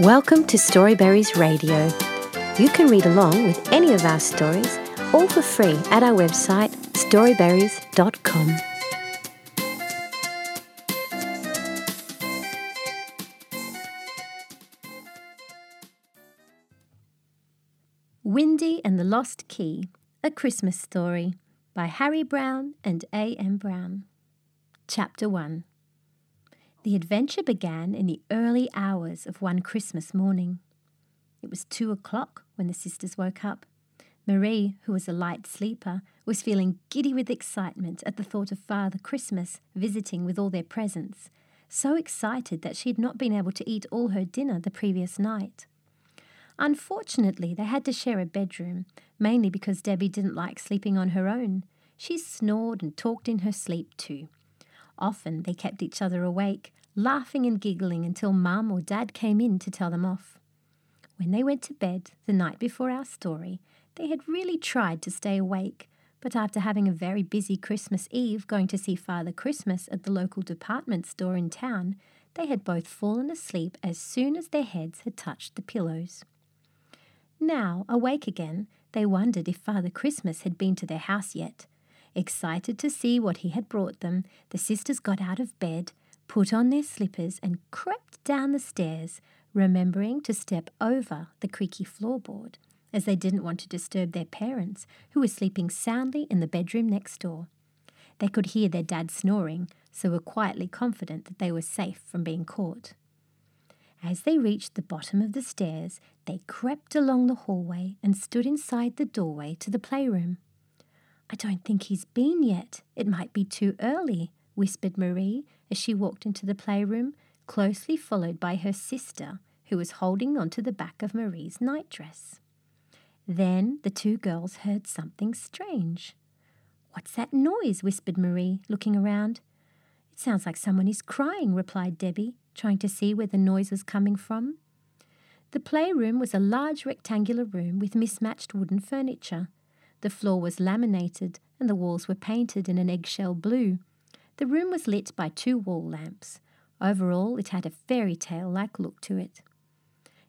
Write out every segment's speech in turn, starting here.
Welcome to Storyberries Radio. You can read along with any of our stories, all for free, at our website storyberries.com. Windy and the Lost Key A Christmas Story by Harry Brown and A. M. Brown. Chapter 1 The adventure began in the early hours of one Christmas morning. It was two o'clock when the sisters woke up. Marie, who was a light sleeper, was feeling giddy with excitement at the thought of Father Christmas visiting with all their presents, so excited that she had not been able to eat all her dinner the previous night. Unfortunately, they had to share a bedroom, mainly because Debbie didn't like sleeping on her own. She snored and talked in her sleep too. Often they kept each other awake, laughing and giggling until Mum or Dad came in to tell them off. When they went to bed the night before our story, they had really tried to stay awake, but after having a very busy Christmas Eve going to see Father Christmas at the local department store in town, they had both fallen asleep as soon as their heads had touched the pillows. Now, awake again, they wondered if Father Christmas had been to their house yet. Excited to see what he had brought them, the sisters got out of bed, put on their slippers, and crept down the stairs, remembering to step over the creaky floorboard, as they didn't want to disturb their parents, who were sleeping soundly in the bedroom next door. They could hear their dad snoring, so were quietly confident that they were safe from being caught. As they reached the bottom of the stairs, they crept along the hallway and stood inside the doorway to the playroom. I don't think he's been yet. It might be too early, whispered Marie as she walked into the playroom, closely followed by her sister, who was holding onto the back of Marie's nightdress. Then the two girls heard something strange. What's that noise? whispered Marie, looking around. It sounds like someone is crying, replied Debbie, trying to see where the noise was coming from. The playroom was a large rectangular room with mismatched wooden furniture. The floor was laminated and the walls were painted in an eggshell blue. The room was lit by two wall lamps. Overall, it had a fairy tale like look to it.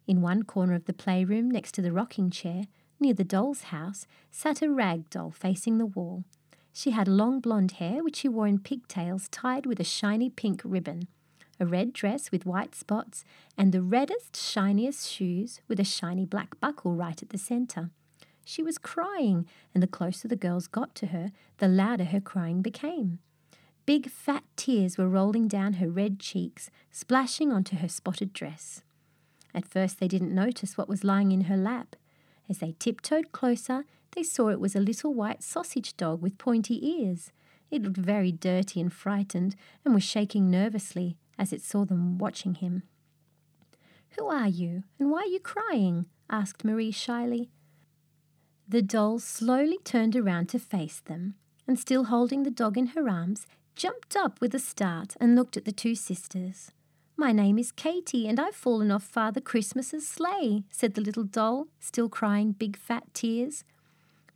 In one corner of the playroom, next to the rocking chair, near the doll's house, sat a rag doll facing the wall. She had long blonde hair, which she wore in pigtails tied with a shiny pink ribbon a red dress with white spots, and the reddest, shiniest shoes with a shiny black buckle right at the centre. She was crying, and the closer the girls got to her, the louder her crying became. Big fat tears were rolling down her red cheeks, splashing onto her spotted dress. At first they didn't notice what was lying in her lap. As they tiptoed closer, they saw it was a little white sausage dog with pointy ears. It looked very dirty and frightened, and was shaking nervously, as it saw them watching him. Who are you, and why are you crying? asked Marie shyly. The doll slowly turned around to face them, and still holding the dog in her arms, jumped up with a start and looked at the two sisters. My name is Katy, and I've fallen off Father Christmas's sleigh, said the little doll, still crying big fat tears.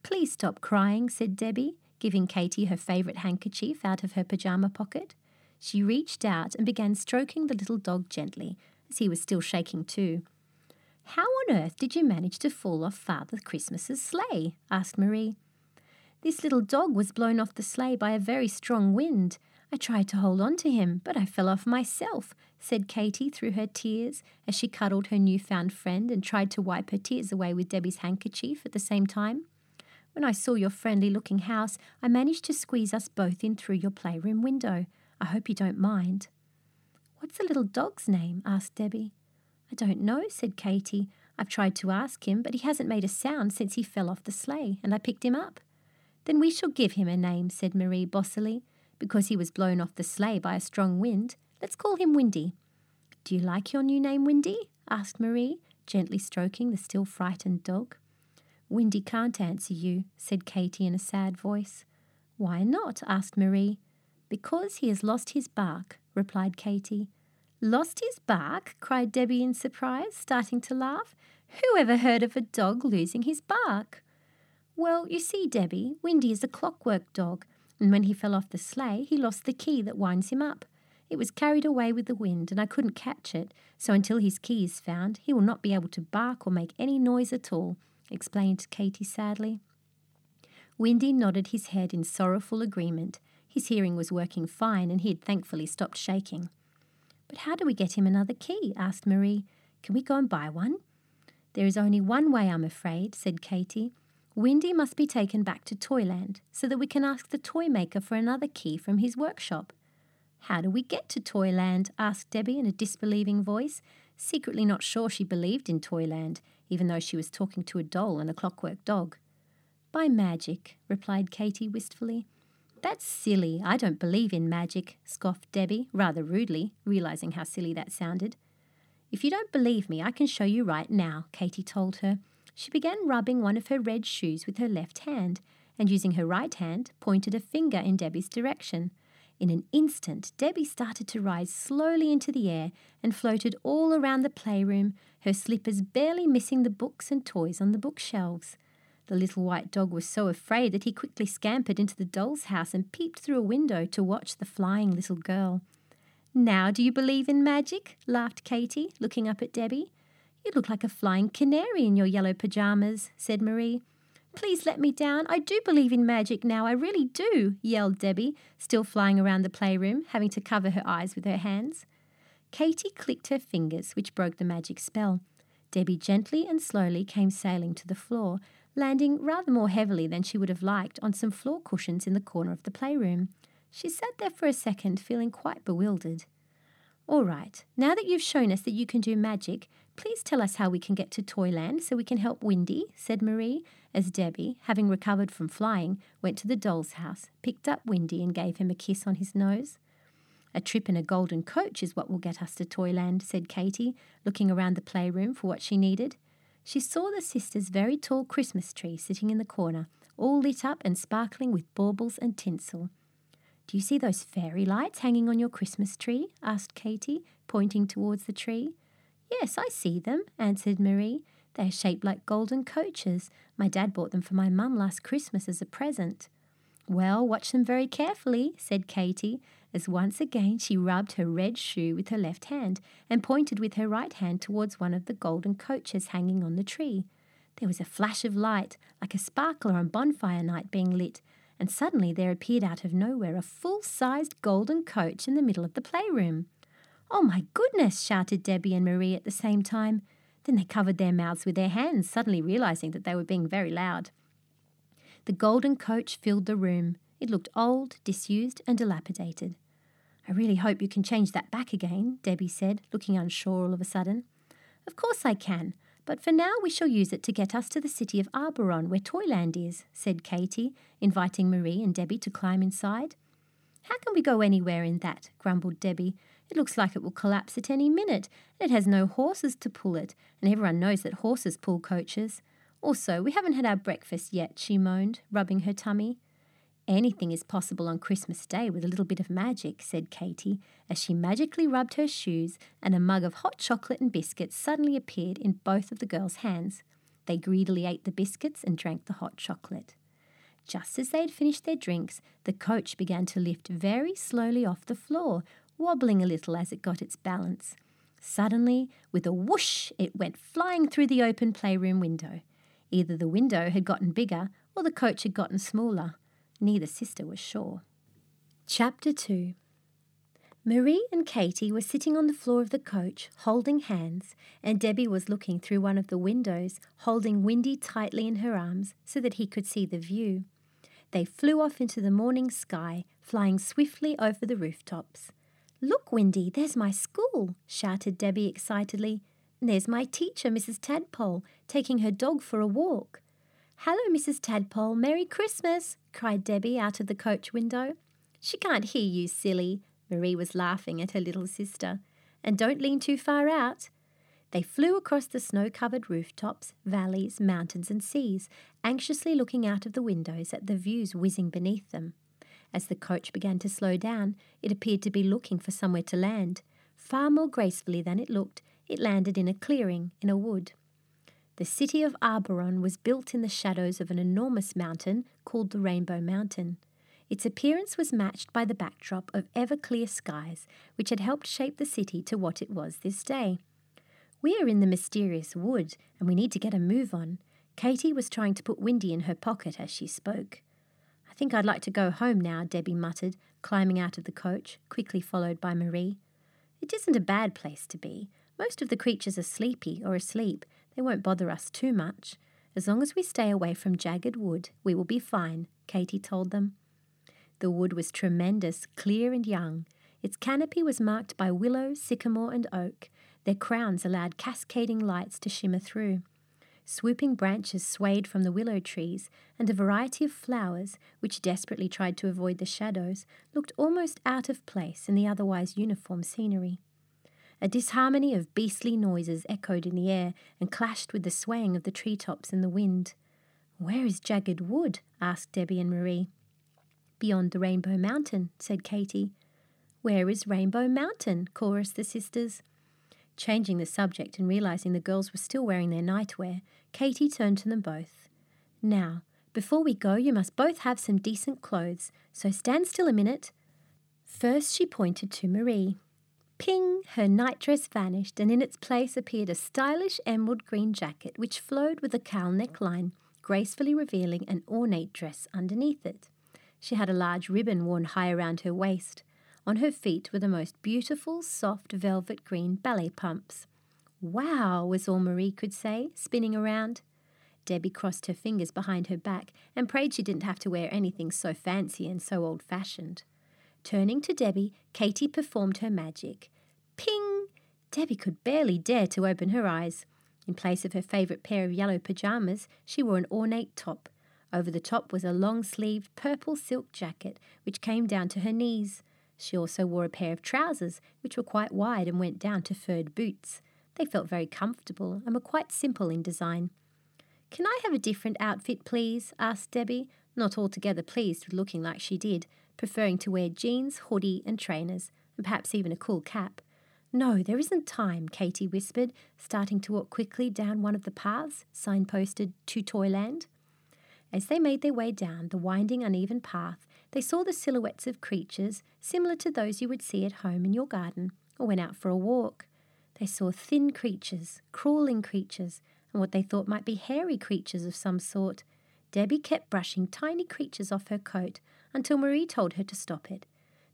Please stop crying, said Debbie, giving Katy her favourite handkerchief out of her pyjama pocket. She reached out and began stroking the little dog gently, as he was still shaking too. How on earth did you manage to fall off Father Christmas's sleigh? asked Marie. This little dog was blown off the sleigh by a very strong wind. I tried to hold on to him, but I fell off myself, said Katy through her tears as she cuddled her new-found friend and tried to wipe her tears away with Debbie's handkerchief at the same time. When I saw your friendly looking house, I managed to squeeze us both in through your playroom window. I hope you don't mind. What's the little dog's name? asked Debbie. I don't know, said Katy. I've tried to ask him, but he hasn't made a sound since he fell off the sleigh, and I picked him up. Then we shall give him a name, said Marie bossily, because he was blown off the sleigh by a strong wind. Let's call him Windy. Do you like your new name, Windy? asked Marie, gently stroking the still frightened dog. Windy can't answer you, said Katy in a sad voice. Why not? asked Marie. Because he has lost his bark, replied Katy. Lost his bark? cried Debbie in surprise, starting to laugh. Who ever heard of a dog losing his bark? Well, you see, Debbie, Windy is a clockwork dog, and when he fell off the sleigh, he lost the key that winds him up. It was carried away with the wind, and I couldn't catch it, so until his key is found, he will not be able to bark or make any noise at all, explained Katy sadly. Windy nodded his head in sorrowful agreement. His hearing was working fine, and he had thankfully stopped shaking. But how do we get him another key? asked Marie. Can we go and buy one? There is only one way, I'm afraid, said Katy. Windy must be taken back to Toyland so that we can ask the toy maker for another key from his workshop. How do we get to Toyland? asked Debbie in a disbelieving voice, secretly not sure she believed in Toyland, even though she was talking to a doll and a clockwork dog. By magic, replied Katy wistfully. That's silly. I don't believe in magic, scoffed Debbie, rather rudely, realizing how silly that sounded. If you don't believe me, I can show you right now, Katy told her. She began rubbing one of her red shoes with her left hand, and using her right hand, pointed a finger in Debbie's direction. In an instant, Debbie started to rise slowly into the air and floated all around the playroom, her slippers barely missing the books and toys on the bookshelves. The little white dog was so afraid that he quickly scampered into the doll's house and peeped through a window to watch the flying little girl. Now do you believe in magic? laughed Katy, looking up at Debbie. You look like a flying canary in your yellow pajamas, said Marie. Please let me down. I do believe in magic now, I really do, yelled Debbie, still flying around the playroom, having to cover her eyes with her hands. Katy clicked her fingers, which broke the magic spell. Debbie gently and slowly came sailing to the floor, landing rather more heavily than she would have liked on some floor cushions in the corner of the playroom. She sat there for a second, feeling quite bewildered. All right, now that you've shown us that you can do magic, please tell us how we can get to Toyland so we can help Windy, said Marie, as Debbie, having recovered from flying, went to the doll's house, picked up Windy, and gave him a kiss on his nose. A trip in a golden coach is what will get us to Toyland, said Katy, looking around the playroom for what she needed. She saw the sisters' very tall Christmas tree sitting in the corner, all lit up and sparkling with baubles and tinsel. Do you see those fairy lights hanging on your Christmas tree? asked Katy, pointing towards the tree. Yes, I see them, answered Marie. They are shaped like golden coaches. My dad bought them for my mum last Christmas as a present. Well, watch them very carefully, said Katy, as once again she rubbed her red shoe with her left hand and pointed with her right hand towards one of the golden coaches hanging on the tree. There was a flash of light, like a sparkler on bonfire night being lit, and suddenly there appeared out of nowhere a full sized golden coach in the middle of the playroom. Oh my goodness! shouted Debbie and Marie at the same time. Then they covered their mouths with their hands, suddenly realizing that they were being very loud. The golden coach filled the room. It looked old, disused, and dilapidated. I really hope you can change that back again, Debbie said, looking unsure all of a sudden. Of course I can, but for now we shall use it to get us to the city of Arboron, where Toyland is, said Katy, inviting Marie and Debbie to climb inside. How can we go anywhere in that? grumbled Debbie. It looks like it will collapse at any minute, and it has no horses to pull it, and everyone knows that horses pull coaches. Also, we haven't had our breakfast yet, she moaned, rubbing her tummy. Anything is possible on Christmas Day with a little bit of magic, said Katy, as she magically rubbed her shoes and a mug of hot chocolate and biscuits suddenly appeared in both of the girls' hands. They greedily ate the biscuits and drank the hot chocolate. Just as they had finished their drinks, the coach began to lift very slowly off the floor, wobbling a little as it got its balance. Suddenly, with a whoosh, it went flying through the open playroom window. Either the window had gotten bigger or the coach had gotten smaller. Neither sister was sure. Chapter 2 Marie and Katy were sitting on the floor of the coach, holding hands, and Debbie was looking through one of the windows, holding Windy tightly in her arms so that he could see the view. They flew off into the morning sky, flying swiftly over the rooftops. Look, Windy, there's my school, shouted Debbie excitedly. There's my teacher, Mrs. Tadpole, taking her dog for a walk. Hello, Mrs. Tadpole. Merry Christmas, cried Debbie out of the coach window. She can't hear you, silly. Marie was laughing at her little sister. And don't lean too far out. They flew across the snow covered rooftops, valleys, mountains, and seas, anxiously looking out of the windows at the views whizzing beneath them. As the coach began to slow down, it appeared to be looking for somewhere to land. Far more gracefully than it looked, it landed in a clearing in a wood. The city of Arboron was built in the shadows of an enormous mountain called the Rainbow Mountain. Its appearance was matched by the backdrop of ever clear skies, which had helped shape the city to what it was this day. We are in the mysterious wood, and we need to get a move on. Katy was trying to put Windy in her pocket as she spoke. I think I'd like to go home now, Debbie muttered, climbing out of the coach, quickly followed by Marie. It isn't a bad place to be. Most of the creatures are sleepy or asleep. They won't bother us too much. As long as we stay away from jagged wood, we will be fine, Katy told them. The wood was tremendous, clear and young. Its canopy was marked by willow, sycamore, and oak, their crowns allowed cascading lights to shimmer through. Swooping branches swayed from the willow trees, and a variety of flowers, which desperately tried to avoid the shadows, looked almost out of place in the otherwise uniform scenery. A disharmony of beastly noises echoed in the air and clashed with the swaying of the tree tops in the wind. Where is Jagged Wood? asked Debbie and Marie. Beyond the Rainbow Mountain, said Katy. Where is Rainbow Mountain? chorused the sisters. Changing the subject and realizing the girls were still wearing their nightwear, Katy turned to them both. Now, before we go, you must both have some decent clothes, so stand still a minute. First, she pointed to Marie. Ping! Her nightdress vanished, and in its place appeared a stylish emerald green jacket which flowed with a cowl neckline, gracefully revealing an ornate dress underneath it. She had a large ribbon worn high around her waist. On her feet were the most beautiful, soft, velvet green ballet pumps. Wow, was all Marie could say, spinning around. Debbie crossed her fingers behind her back and prayed she didn't have to wear anything so fancy and so old fashioned. Turning to Debbie, Katy performed her magic. Ping! Debbie could barely dare to open her eyes. In place of her favourite pair of yellow pyjamas, she wore an ornate top. Over the top was a long sleeved purple silk jacket, which came down to her knees. She also wore a pair of trousers, which were quite wide and went down to furred boots. They felt very comfortable and were quite simple in design. Can I have a different outfit, please? asked Debbie, not altogether pleased with looking like she did, preferring to wear jeans, hoodie, and trainers, and perhaps even a cool cap. No, there isn't time, Katy whispered, starting to walk quickly down one of the paths signposted to Toyland. As they made their way down the winding, uneven path, they saw the silhouettes of creatures similar to those you would see at home in your garden or when out for a walk. They saw thin creatures, crawling creatures, and what they thought might be hairy creatures of some sort. Debbie kept brushing tiny creatures off her coat until Marie told her to stop it.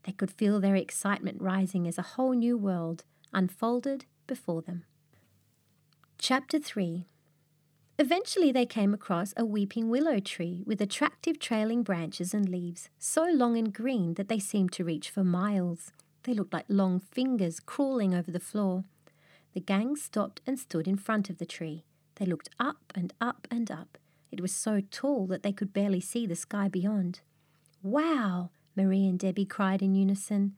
They could feel their excitement rising as a whole new world unfolded before them. Chapter 3 Eventually, they came across a weeping willow tree with attractive trailing branches and leaves, so long and green that they seemed to reach for miles. They looked like long fingers crawling over the floor. The gang stopped and stood in front of the tree. They looked up and up and up. It was so tall that they could barely see the sky beyond. Wow! Marie and Debbie cried in unison.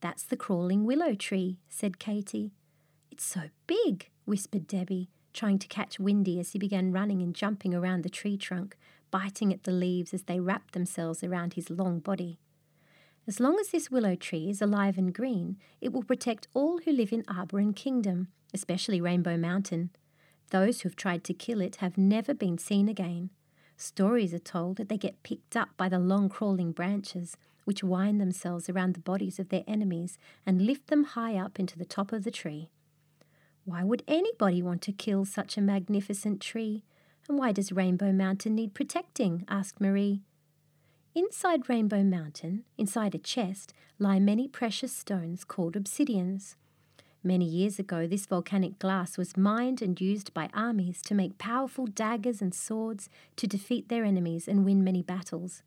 That's the crawling willow tree, said Katy. It's so big, whispered Debbie trying to catch Windy as he began running and jumping around the tree trunk, biting at the leaves as they wrapped themselves around his long body. As long as this willow tree is alive and green, it will protect all who live in Arboron Kingdom, especially Rainbow Mountain. Those who have tried to kill it have never been seen again. Stories are told that they get picked up by the long crawling branches, which wind themselves around the bodies of their enemies and lift them high up into the top of the tree. Why would anybody want to kill such a magnificent tree? And why does Rainbow Mountain need protecting? asked Marie. Inside Rainbow Mountain, inside a chest, lie many precious stones called obsidians. Many years ago, this volcanic glass was mined and used by armies to make powerful daggers and swords to defeat their enemies and win many battles.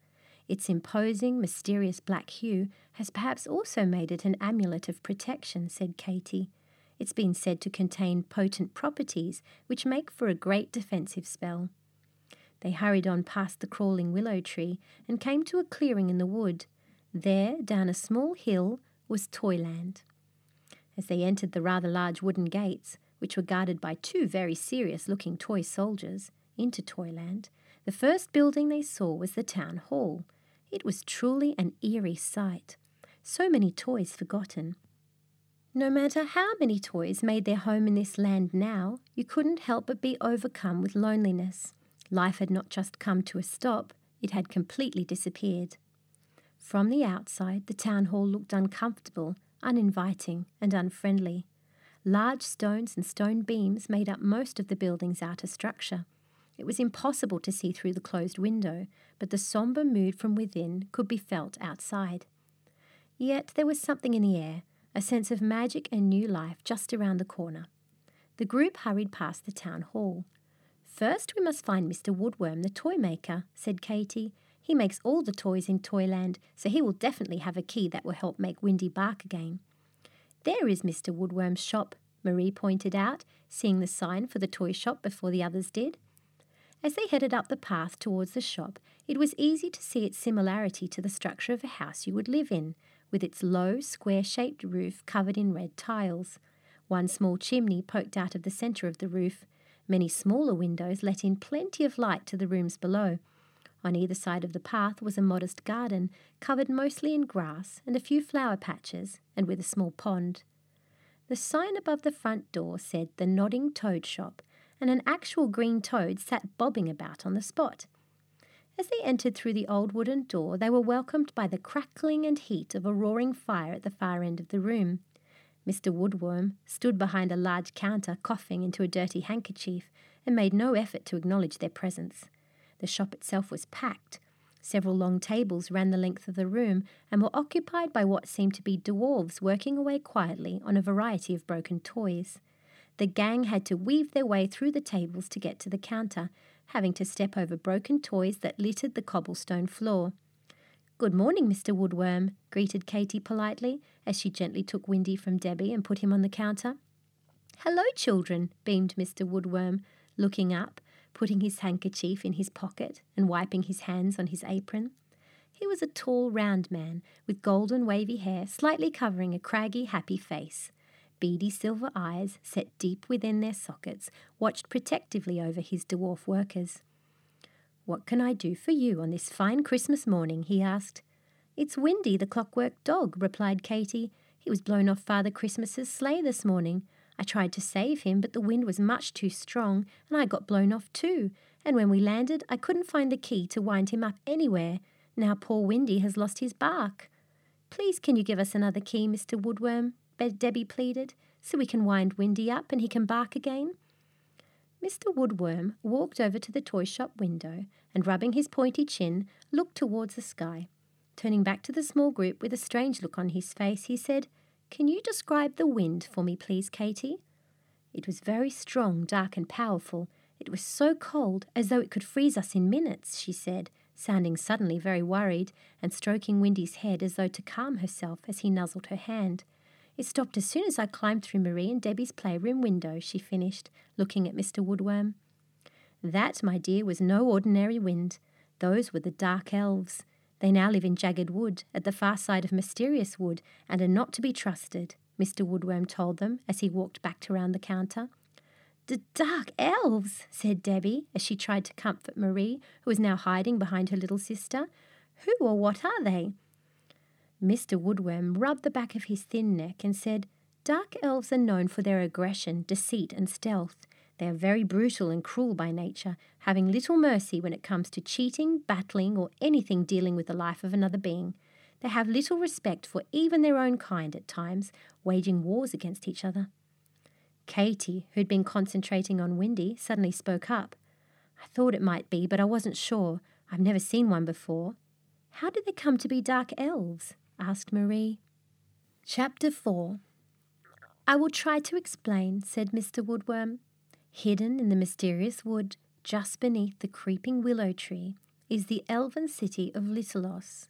Its imposing, mysterious black hue has perhaps also made it an amulet of protection, said Katy. It's been said to contain potent properties which make for a great defensive spell. They hurried on past the crawling willow tree and came to a clearing in the wood. There, down a small hill, was Toyland. As they entered the rather large wooden gates, which were guarded by two very serious looking toy soldiers, into Toyland, the first building they saw was the town hall. It was truly an eerie sight. So many toys forgotten, no matter how many toys made their home in this land now, you couldn't help but be overcome with loneliness. Life had not just come to a stop, it had completely disappeared. From the outside, the town hall looked uncomfortable, uninviting, and unfriendly. Large stones and stone beams made up most of the building's outer structure. It was impossible to see through the closed window, but the sombre mood from within could be felt outside. Yet there was something in the air, a sense of magic and new life just around the corner. The group hurried past the town hall. First, we must find Mr. Woodworm, the toy maker, said Katy. He makes all the toys in Toyland, so he will definitely have a key that will help make Windy bark again. There is Mr. Woodworm's shop, Marie pointed out, seeing the sign for the toy shop before the others did. As they headed up the path towards the shop, it was easy to see its similarity to the structure of a house you would live in, with its low, square shaped roof covered in red tiles. One small chimney poked out of the centre of the roof. Many smaller windows let in plenty of light to the rooms below, on either side of the path was a modest garden, covered mostly in grass and a few flower patches, and with a small pond. The sign above the front door said the Nodding Toad Shop, and an actual green toad sat bobbing about on the spot. As they entered through the old wooden door, they were welcomed by the crackling and heat of a roaring fire at the far end of the room. Mr. Woodworm stood behind a large counter, coughing into a dirty handkerchief, and made no effort to acknowledge their presence. The shop itself was packed. Several long tables ran the length of the room and were occupied by what seemed to be dwarves working away quietly on a variety of broken toys. The gang had to weave their way through the tables to get to the counter, having to step over broken toys that littered the cobblestone floor. Good morning, Mr. Woodworm, greeted Katy politely as she gently took Windy from Debbie and put him on the counter. Hello, children, beamed Mr. Woodworm, looking up putting his handkerchief in his pocket and wiping his hands on his apron. He was a tall, round man with golden wavy hair slightly covering a craggy, happy face. Beady silver eyes, set deep within their sockets, watched protectively over his dwarf workers. What can I do for you on this fine Christmas morning? he asked. It's Windy, the clockwork dog, replied Katy. He was blown off Father Christmas's sleigh this morning. I tried to save him, but the wind was much too strong, and I got blown off too. And when we landed, I couldn't find the key to wind him up anywhere. Now poor Windy has lost his bark. Please, can you give us another key, Mr. Woodworm? Debbie pleaded, so we can wind Windy up and he can bark again. Mr. Woodworm walked over to the toy shop window and, rubbing his pointy chin, looked towards the sky. Turning back to the small group with a strange look on his face, he said, can you describe the wind for me, please, Katy? It was very strong, dark, and powerful. It was so cold, as though it could freeze us in minutes, she said, sounding suddenly very worried, and stroking Windy's head as though to calm herself as he nuzzled her hand. It stopped as soon as I climbed through Marie and Debbie's playroom window, she finished, looking at Mr. Woodworm. That, my dear, was no ordinary wind. Those were the dark elves. They now live in Jagged Wood, at the far side of Mysterious Wood, and are not to be trusted, Mr. Woodworm told them as he walked back to round the counter. The dark elves, said Debbie as she tried to comfort Marie, who was now hiding behind her little sister. Who or what are they? Mr. Woodworm rubbed the back of his thin neck and said, Dark elves are known for their aggression, deceit, and stealth. They are very brutal and cruel by nature, having little mercy when it comes to cheating, battling, or anything dealing with the life of another being. They have little respect for even their own kind at times, waging wars against each other. Katy, who'd been concentrating on Windy, suddenly spoke up. I thought it might be, but I wasn't sure. I've never seen one before. How did they come to be dark elves? asked Marie. Chapter 4 I will try to explain, said Mr. Woodworm. Hidden in the mysterious wood, just beneath the creeping willow tree, is the elven city of Litalos.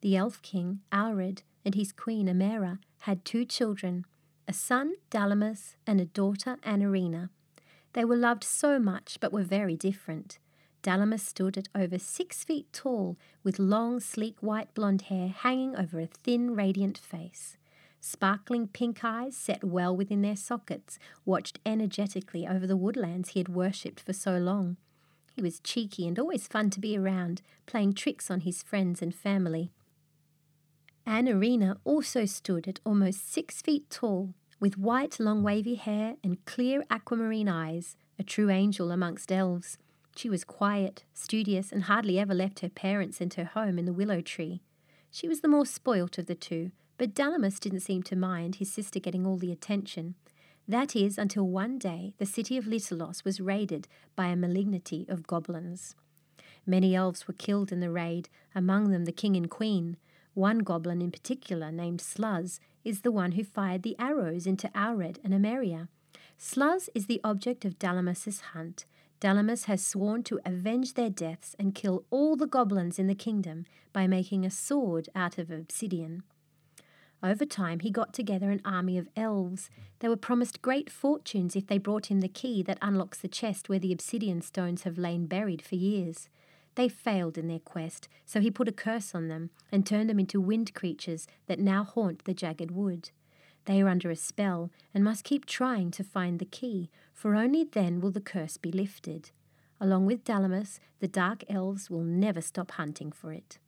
The elf king, Alred, and his queen, Amera, had two children, a son, Dalamus, and a daughter, Anarina. They were loved so much, but were very different. Dalamus stood at over six feet tall, with long, sleek white blonde hair hanging over a thin, radiant face. Sparkling pink eyes, set well within their sockets, watched energetically over the woodlands he had worshipped for so long. He was cheeky and always fun to be around, playing tricks on his friends and family. Anarina also stood at almost six feet tall, with white, long, wavy hair and clear aquamarine eyes, a true angel amongst elves. She was quiet, studious, and hardly ever left her parents and her home in the willow tree. She was the more spoilt of the two, but Dalamus didn't seem to mind his sister getting all the attention. That is, until one day the city of Litalos was raided by a malignity of goblins. Many elves were killed in the raid, among them the king and queen. One goblin in particular, named Sluz, is the one who fired the arrows into Aured and Emeria. Sluz is the object of Dalamus's hunt. Dalamus has sworn to avenge their deaths and kill all the goblins in the kingdom by making a sword out of obsidian. Over time, he got together an army of elves. They were promised great fortunes if they brought him the key that unlocks the chest where the obsidian stones have lain buried for years. They failed in their quest, so he put a curse on them and turned them into wind creatures that now haunt the jagged wood. They are under a spell and must keep trying to find the key, for only then will the curse be lifted. Along with Dalamus, the dark elves will never stop hunting for it.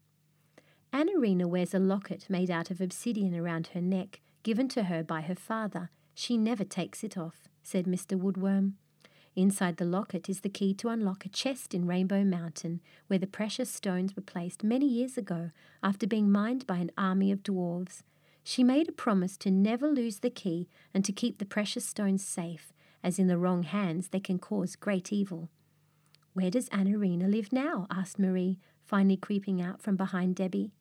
Annarina wears a locket made out of obsidian around her neck, given to her by her father. She never takes it off, said Mr. Woodworm. Inside the locket is the key to unlock a chest in Rainbow Mountain, where the precious stones were placed many years ago after being mined by an army of dwarves. She made a promise to never lose the key and to keep the precious stones safe, as in the wrong hands they can cause great evil. Where does Annarina live now? asked Marie, finally creeping out from behind Debbie.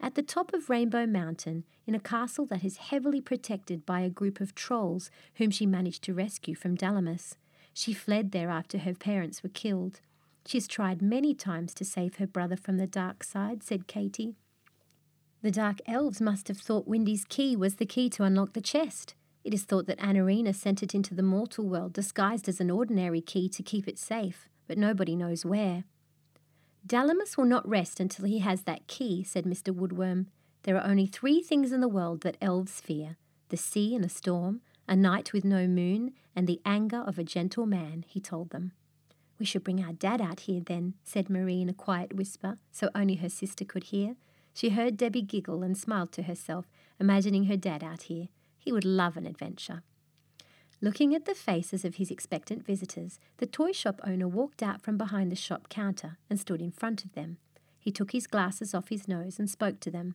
At the top of Rainbow Mountain, in a castle that is heavily protected by a group of trolls whom she managed to rescue from Dalamus. She fled there after her parents were killed. She has tried many times to save her brother from the dark side, said Katy. The dark elves must have thought Windy's key was the key to unlock the chest. It is thought that Annarina sent it into the mortal world disguised as an ordinary key to keep it safe, but nobody knows where. Dalamus will not rest until he has that key, said Mr. Woodworm. There are only three things in the world that elves fear the sea in a storm, a night with no moon, and the anger of a gentle man, he told them. We should bring our dad out here then, said Marie in a quiet whisper, so only her sister could hear. She heard Debbie giggle and smiled to herself, imagining her dad out here. He would love an adventure. Looking at the faces of his expectant visitors, the toy shop owner walked out from behind the shop counter and stood in front of them. He took his glasses off his nose and spoke to them.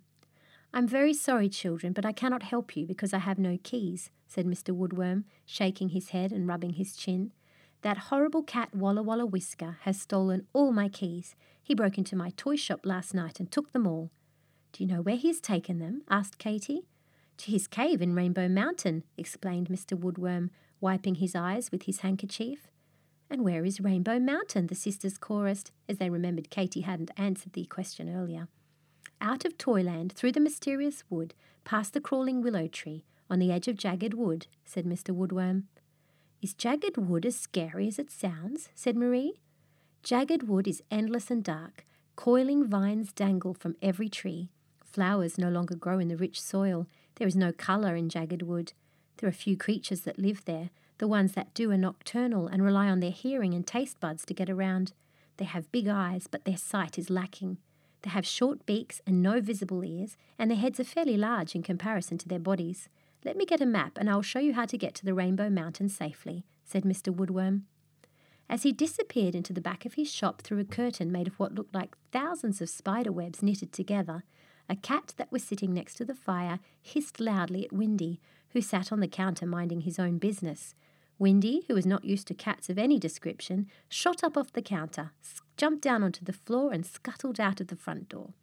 I'm very sorry, children, but I cannot help you because I have no keys, said Mr. Woodworm, shaking his head and rubbing his chin. That horrible cat Walla Walla Whisker has stolen all my keys. He broke into my toy shop last night and took them all. Do you know where he has taken them? asked Katy. To his cave in Rainbow Mountain, explained Mr. Woodworm, wiping his eyes with his handkerchief. And where is Rainbow Mountain? the sisters chorused, as they remembered Katy hadn't answered the question earlier. Out of Toyland, through the mysterious wood, past the crawling willow tree, on the edge of Jagged Wood, said Mr. Woodworm. Is Jagged Wood as scary as it sounds? said Marie. Jagged Wood is endless and dark. Coiling vines dangle from every tree. Flowers no longer grow in the rich soil, there is no colour in jagged wood. There are few creatures that live there. The ones that do are nocturnal and rely on their hearing and taste buds to get around. They have big eyes, but their sight is lacking. They have short beaks and no visible ears, and their heads are fairly large in comparison to their bodies. Let me get a map and I'll show you how to get to the Rainbow Mountain safely, said Mr. Woodworm. As he disappeared into the back of his shop through a curtain made of what looked like thousands of spider webs knitted together, a cat that was sitting next to the fire hissed loudly at Windy, who sat on the counter minding his own business. Windy, who was not used to cats of any description, shot up off the counter, jumped down onto the floor, and scuttled out of the front door.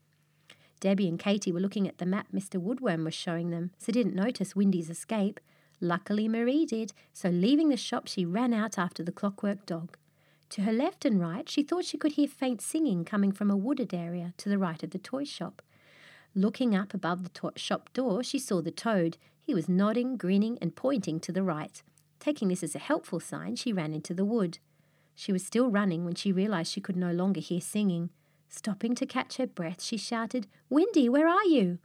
Debbie and Katy were looking at the map Mr. Woodworm was showing them, so didn't notice Windy's escape. Luckily, Marie did, so leaving the shop, she ran out after the clockwork dog. To her left and right, she thought she could hear faint singing coming from a wooded area to the right of the toy shop. Looking up above the to- shop door, she saw the toad. He was nodding, grinning, and pointing to the right. Taking this as a helpful sign, she ran into the wood. She was still running when she realized she could no longer hear singing. Stopping to catch her breath, she shouted, Windy, where are you?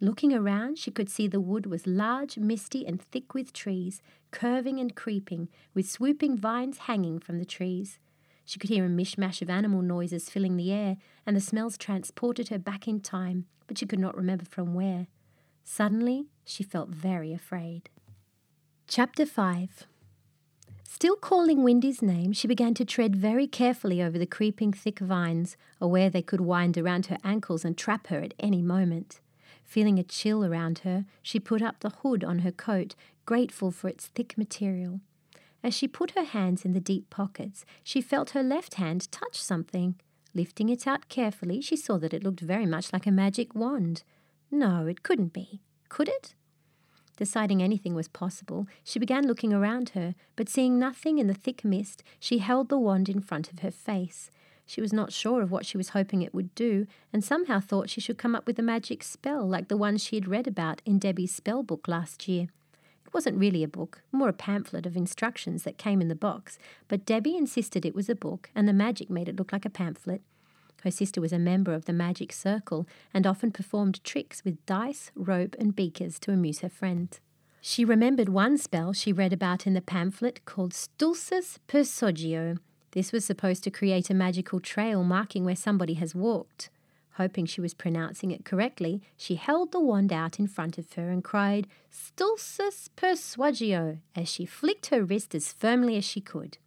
Looking around, she could see the wood was large, misty, and thick with trees, curving and creeping, with swooping vines hanging from the trees. She could hear a mishmash of animal noises filling the air, and the smells transported her back in time, but she could not remember from where. Suddenly, she felt very afraid. Chapter 5 Still calling Windy's name, she began to tread very carefully over the creeping thick vines, aware they could wind around her ankles and trap her at any moment. Feeling a chill around her, she put up the hood on her coat, grateful for its thick material. As she put her hands in the deep pockets, she felt her left hand touch something. Lifting it out carefully, she saw that it looked very much like a magic wand. No, it couldn't be. Could it? Deciding anything was possible, she began looking around her, but seeing nothing in the thick mist, she held the wand in front of her face. She was not sure of what she was hoping it would do, and somehow thought she should come up with a magic spell like the one she had read about in Debbie's spell book last year. Wasn't really a book, more a pamphlet of instructions that came in the box, but Debbie insisted it was a book, and the magic made it look like a pamphlet. Her sister was a member of the magic circle and often performed tricks with dice, rope, and beakers to amuse her friends. She remembered one spell she read about in the pamphlet called Stultus Persogio. This was supposed to create a magical trail marking where somebody has walked. Hoping she was pronouncing it correctly, she held the wand out in front of her and cried Stultus Persuagio as she flicked her wrist as firmly as she could.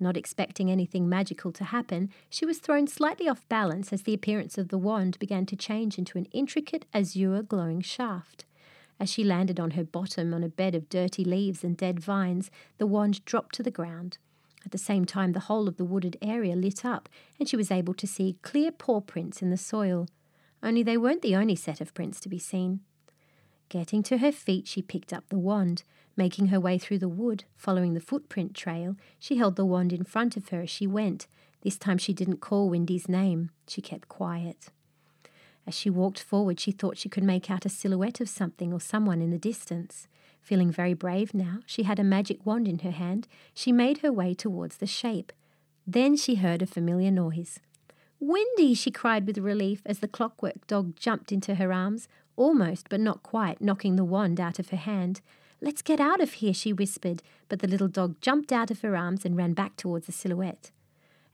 Not expecting anything magical to happen, she was thrown slightly off balance as the appearance of the wand began to change into an intricate azure glowing shaft. As she landed on her bottom on a bed of dirty leaves and dead vines, the wand dropped to the ground. At the same time, the whole of the wooded area lit up, and she was able to see clear paw prints in the soil. Only they weren't the only set of prints to be seen. Getting to her feet, she picked up the wand. Making her way through the wood, following the footprint trail, she held the wand in front of her as she went. This time she didn't call Windy's name. She kept quiet. As she walked forward, she thought she could make out a silhouette of something or someone in the distance. Feeling very brave now, she had a magic wand in her hand. She made her way towards the shape. Then she heard a familiar noise. Windy, she cried with relief as the clockwork dog jumped into her arms, almost but not quite knocking the wand out of her hand. Let's get out of here, she whispered, but the little dog jumped out of her arms and ran back towards the silhouette.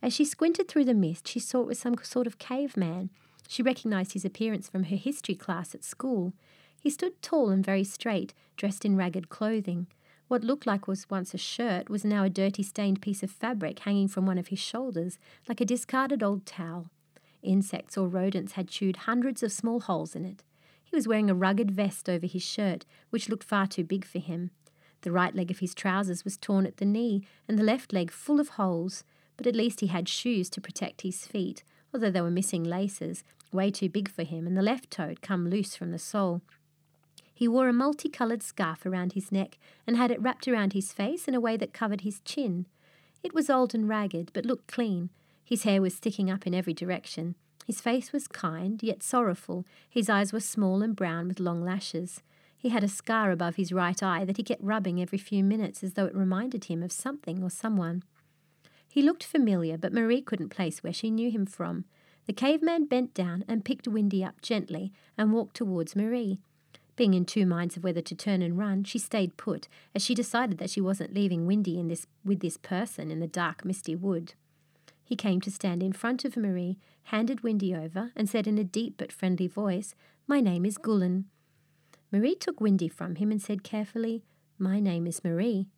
As she squinted through the mist, she saw it was some sort of caveman. She recognized his appearance from her history class at school. He stood tall and very straight, dressed in ragged clothing. What looked like was once a shirt was now a dirty stained piece of fabric hanging from one of his shoulders, like a discarded old towel. Insects or rodents had chewed hundreds of small holes in it. He was wearing a rugged vest over his shirt, which looked far too big for him. The right leg of his trousers was torn at the knee, and the left leg full of holes, but at least he had shoes to protect his feet, although they were missing laces, way too big for him, and the left toe had come loose from the sole. He wore a multicoloured scarf around his neck and had it wrapped around his face in a way that covered his chin. It was old and ragged, but looked clean. His hair was sticking up in every direction. His face was kind, yet sorrowful. His eyes were small and brown with long lashes. He had a scar above his right eye that he kept rubbing every few minutes as though it reminded him of something or someone. He looked familiar, but Marie couldn't place where she knew him from. The caveman bent down and picked Windy up gently and walked towards Marie. Being in two minds of whether to turn and run, she stayed put, as she decided that she wasn't leaving Windy in this, with this person in the dark, misty wood. He came to stand in front of Marie, handed Windy over, and said in a deep but friendly voice, My name is Gulen. Marie took Windy from him and said carefully, My name is Marie.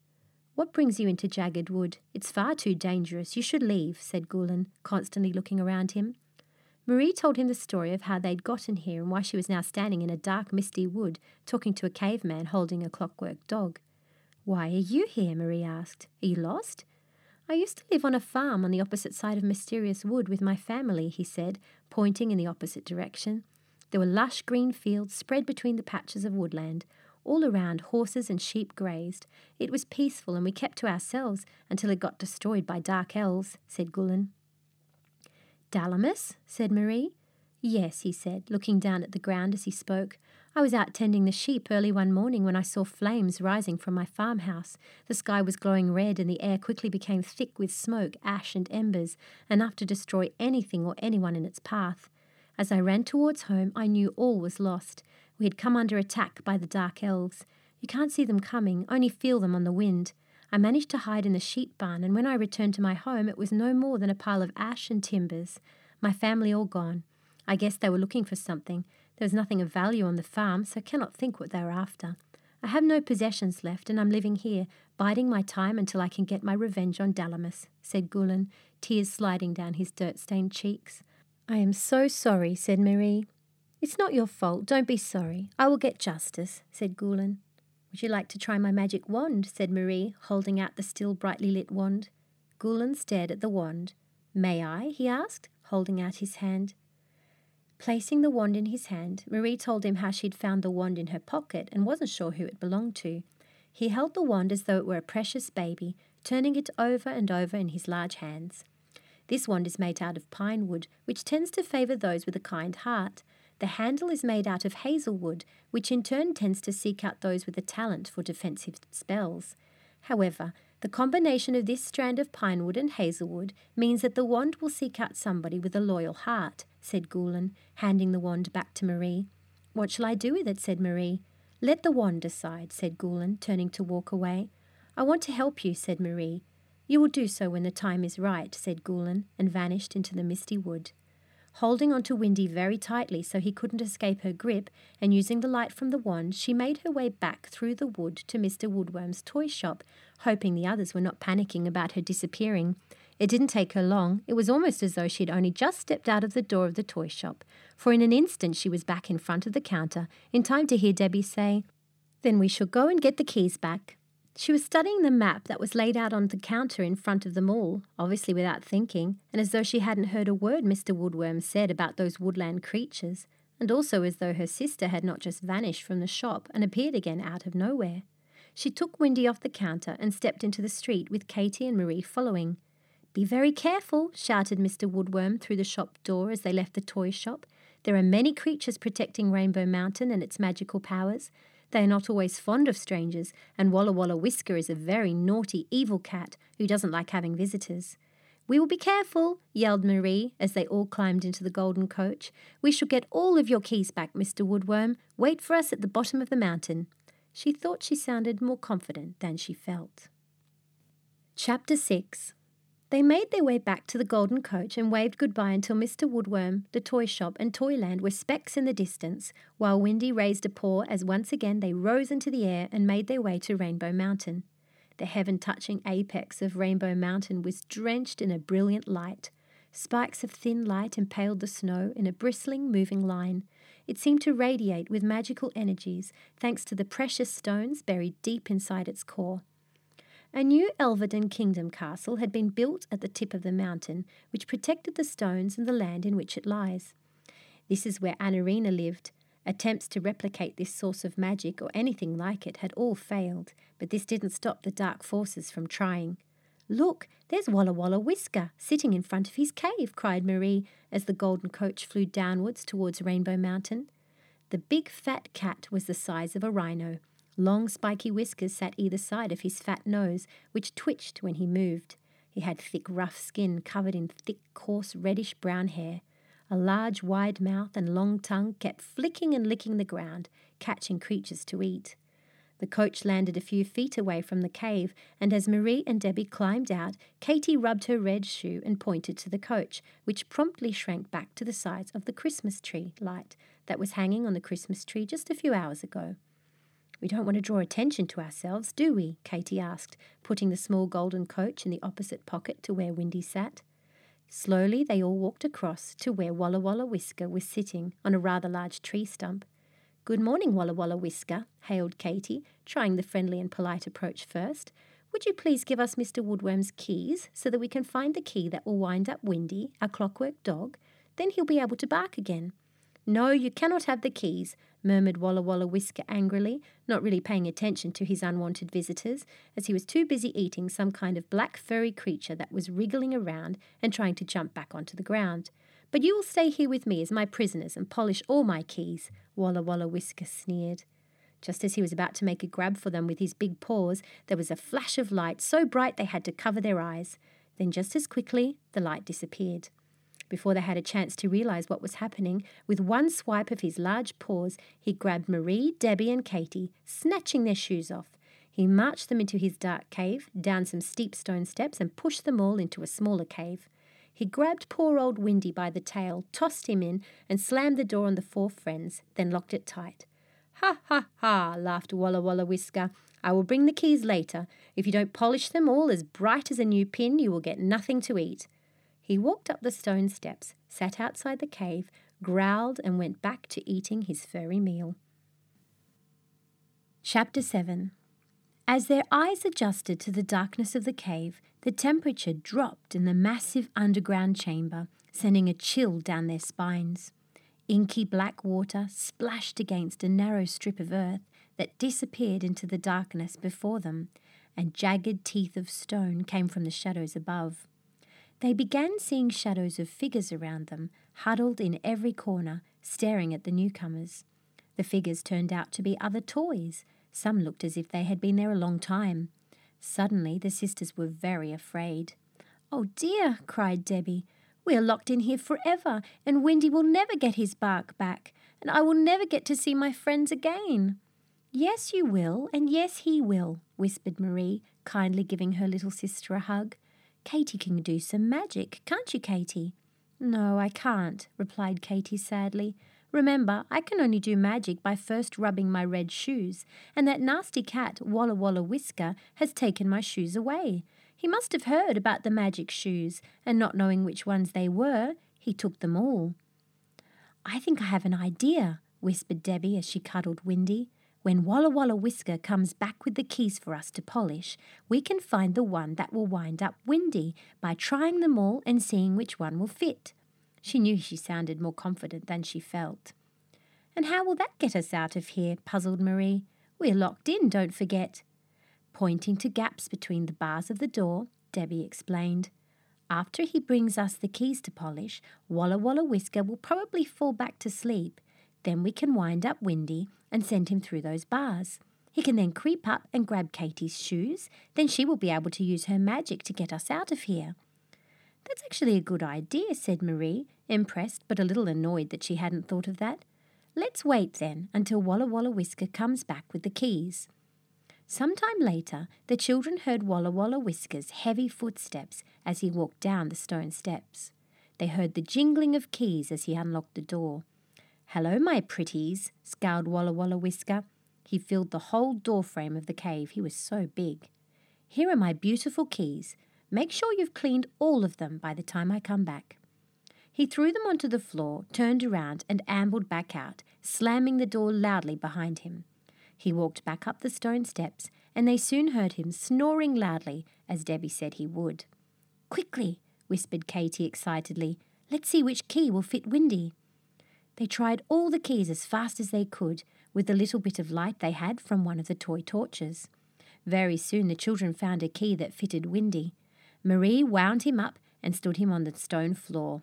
What brings you into Jagged Wood? It's far too dangerous. You should leave, said Gulen, constantly looking around him. Marie told him the story of how they'd gotten here and why she was now standing in a dark, misty wood talking to a caveman holding a clockwork dog. Why are you here? Marie asked. Are you lost? I used to live on a farm on the opposite side of Mysterious Wood with my family, he said, pointing in the opposite direction. There were lush green fields spread between the patches of woodland. All around, horses and sheep grazed. It was peaceful, and we kept to ourselves until it got destroyed by dark elves, said Gulen. Dalamus? said Marie. Yes, he said, looking down at the ground as he spoke. I was out tending the sheep early one morning when I saw flames rising from my farmhouse. The sky was glowing red and the air quickly became thick with smoke, ash, and embers, enough to destroy anything or anyone in its path. As I ran towards home, I knew all was lost. We had come under attack by the dark elves. You can't see them coming, only feel them on the wind. I managed to hide in the sheep barn, and when I returned to my home, it was no more than a pile of ash and timbers. My family all gone. I guess they were looking for something. There was nothing of value on the farm, so I cannot think what they were after. I have no possessions left, and I'm living here, biding my time until I can get my revenge on Dalamus, said Gulen, tears sliding down his dirt stained cheeks. I am so sorry, said Marie. It's not your fault. Don't be sorry. I will get justice, said Gulen. Would you like to try my magic wand? said Marie, holding out the still brightly lit wand. Gulen stared at the wand. May I? he asked, holding out his hand. Placing the wand in his hand, Marie told him how she'd found the wand in her pocket and wasn't sure who it belonged to. He held the wand as though it were a precious baby, turning it over and over in his large hands. This wand is made out of pine wood, which tends to favour those with a kind heart. The handle is made out of hazel wood, which in turn tends to seek out those with a talent for defensive spells. However, the combination of this strand of pine wood and hazelwood means that the wand will seek out somebody with a loyal heart, said Gulen, handing the wand back to Marie. What shall I do with it? said Marie. Let the wand decide, said Gulen, turning to walk away. I want to help you, said Marie. You will do so when the time is right, said Gulen, and vanished into the misty wood. Holding onto Windy very tightly so he couldn't escape her grip, and using the light from the wand, she made her way back through the wood to Mr. Woodworm's toy shop, hoping the others were not panicking about her disappearing. It didn't take her long. It was almost as though she had only just stepped out of the door of the toy shop, for in an instant she was back in front of the counter, in time to hear Debbie say, Then we shall go and get the keys back. She was studying the map that was laid out on the counter in front of them all, obviously without thinking, and as though she hadn't heard a word Mr. Woodworm said about those woodland creatures, and also as though her sister had not just vanished from the shop and appeared again out of nowhere. She took Windy off the counter and stepped into the street with Katy and Marie following. Be very careful, shouted Mr. Woodworm through the shop door as they left the toy shop. There are many creatures protecting Rainbow Mountain and its magical powers. They are not always fond of strangers, and Walla Walla Whisker is a very naughty, evil cat who doesn't like having visitors. We will be careful, yelled Marie as they all climbed into the golden coach. We shall get all of your keys back, Mr. Woodworm. Wait for us at the bottom of the mountain. She thought she sounded more confident than she felt. Chapter 6 they made their way back to the golden coach and waved goodbye until Mr. Woodworm, the toy shop, and Toyland were specks in the distance, while Windy raised a paw as once again they rose into the air and made their way to Rainbow Mountain. The heaven touching apex of Rainbow Mountain was drenched in a brilliant light. Spikes of thin light impaled the snow in a bristling, moving line. It seemed to radiate with magical energies, thanks to the precious stones buried deep inside its core. A new Elverden Kingdom castle had been built at the tip of the mountain, which protected the stones and the land in which it lies. This is where Anarina lived. Attempts to replicate this source of magic or anything like it had all failed, but this didn't stop the dark forces from trying. Look, there's Walla Walla Whisker sitting in front of his cave, cried Marie as the golden coach flew downwards towards Rainbow Mountain. The big fat cat was the size of a rhino. Long spiky whiskers sat either side of his fat nose, which twitched when he moved. He had thick, rough skin covered in thick, coarse, reddish brown hair. A large, wide mouth and long tongue kept flicking and licking the ground, catching creatures to eat. The coach landed a few feet away from the cave, and as Marie and Debbie climbed out, Katy rubbed her red shoe and pointed to the coach, which promptly shrank back to the size of the Christmas tree light that was hanging on the Christmas tree just a few hours ago. We don't want to draw attention to ourselves, do we? Katy asked, putting the small golden coach in the opposite pocket to where Windy sat. Slowly they all walked across to where Walla Walla Whisker was sitting on a rather large tree stump. Good morning, Walla Walla Whisker, hailed Katy, trying the friendly and polite approach first. Would you please give us Mr. Woodworm's keys so that we can find the key that will wind up Windy, our clockwork dog? Then he'll be able to bark again. No, you cannot have the keys, murmured Walla Walla Whisker angrily, not really paying attention to his unwanted visitors, as he was too busy eating some kind of black furry creature that was wriggling around and trying to jump back onto the ground. But you will stay here with me as my prisoners and polish all my keys, Walla Walla Whisker sneered. Just as he was about to make a grab for them with his big paws, there was a flash of light so bright they had to cover their eyes. Then, just as quickly, the light disappeared. Before they had a chance to realize what was happening, with one swipe of his large paws, he grabbed Marie, Debbie, and Katy, snatching their shoes off. He marched them into his dark cave, down some steep stone steps, and pushed them all into a smaller cave. He grabbed poor old Windy by the tail, tossed him in, and slammed the door on the four friends, then locked it tight. Ha ha ha, laughed Walla Walla Whisker. I will bring the keys later. If you don't polish them all as bright as a new pin, you will get nothing to eat. He walked up the stone steps, sat outside the cave, growled, and went back to eating his furry meal. Chapter 7 As their eyes adjusted to the darkness of the cave, the temperature dropped in the massive underground chamber, sending a chill down their spines. Inky black water splashed against a narrow strip of earth that disappeared into the darkness before them, and jagged teeth of stone came from the shadows above. They began seeing shadows of figures around them, huddled in every corner, staring at the newcomers. The figures turned out to be other toys. Some looked as if they had been there a long time. Suddenly, the sisters were very afraid. Oh dear, cried Debbie. We are locked in here forever, and Windy will never get his bark back, and I will never get to see my friends again. Yes, you will, and yes, he will, whispered Marie, kindly giving her little sister a hug. Katy can do some magic, can't you, Katy? No, I can't, replied Katy sadly. Remember, I can only do magic by first rubbing my red shoes, and that nasty cat, Walla Walla Whisker, has taken my shoes away. He must have heard about the magic shoes, and not knowing which ones they were, he took them all. I think I have an idea, whispered Debbie as she cuddled Windy. When Walla Walla Whisker comes back with the keys for us to polish, we can find the one that will wind up Windy by trying them all and seeing which one will fit. She knew she sounded more confident than she felt. And how will that get us out of here? puzzled Marie. We're locked in, don't forget. Pointing to gaps between the bars of the door, Debbie explained. After he brings us the keys to polish, Walla Walla Whisker will probably fall back to sleep. Then we can wind up Windy and send him through those bars. He can then creep up and grab Katy's shoes. Then she will be able to use her magic to get us out of here. That's actually a good idea, said Marie, impressed but a little annoyed that she hadn't thought of that. Let's wait then until Walla Walla Whisker comes back with the keys. Some time later, the children heard Walla Walla Whisker's heavy footsteps as he walked down the stone steps. They heard the jingling of keys as he unlocked the door. Hello, my pretties, scowled Walla Walla Whisker. He filled the whole doorframe of the cave. He was so big. Here are my beautiful keys. Make sure you've cleaned all of them by the time I come back. He threw them onto the floor, turned around, and ambled back out, slamming the door loudly behind him. He walked back up the stone steps, and they soon heard him snoring loudly, as Debbie said he would. Quickly, whispered Katy excitedly. Let's see which key will fit Windy. They tried all the keys as fast as they could with the little bit of light they had from one of the toy torches. Very soon the children found a key that fitted Windy. Marie wound him up and stood him on the stone floor.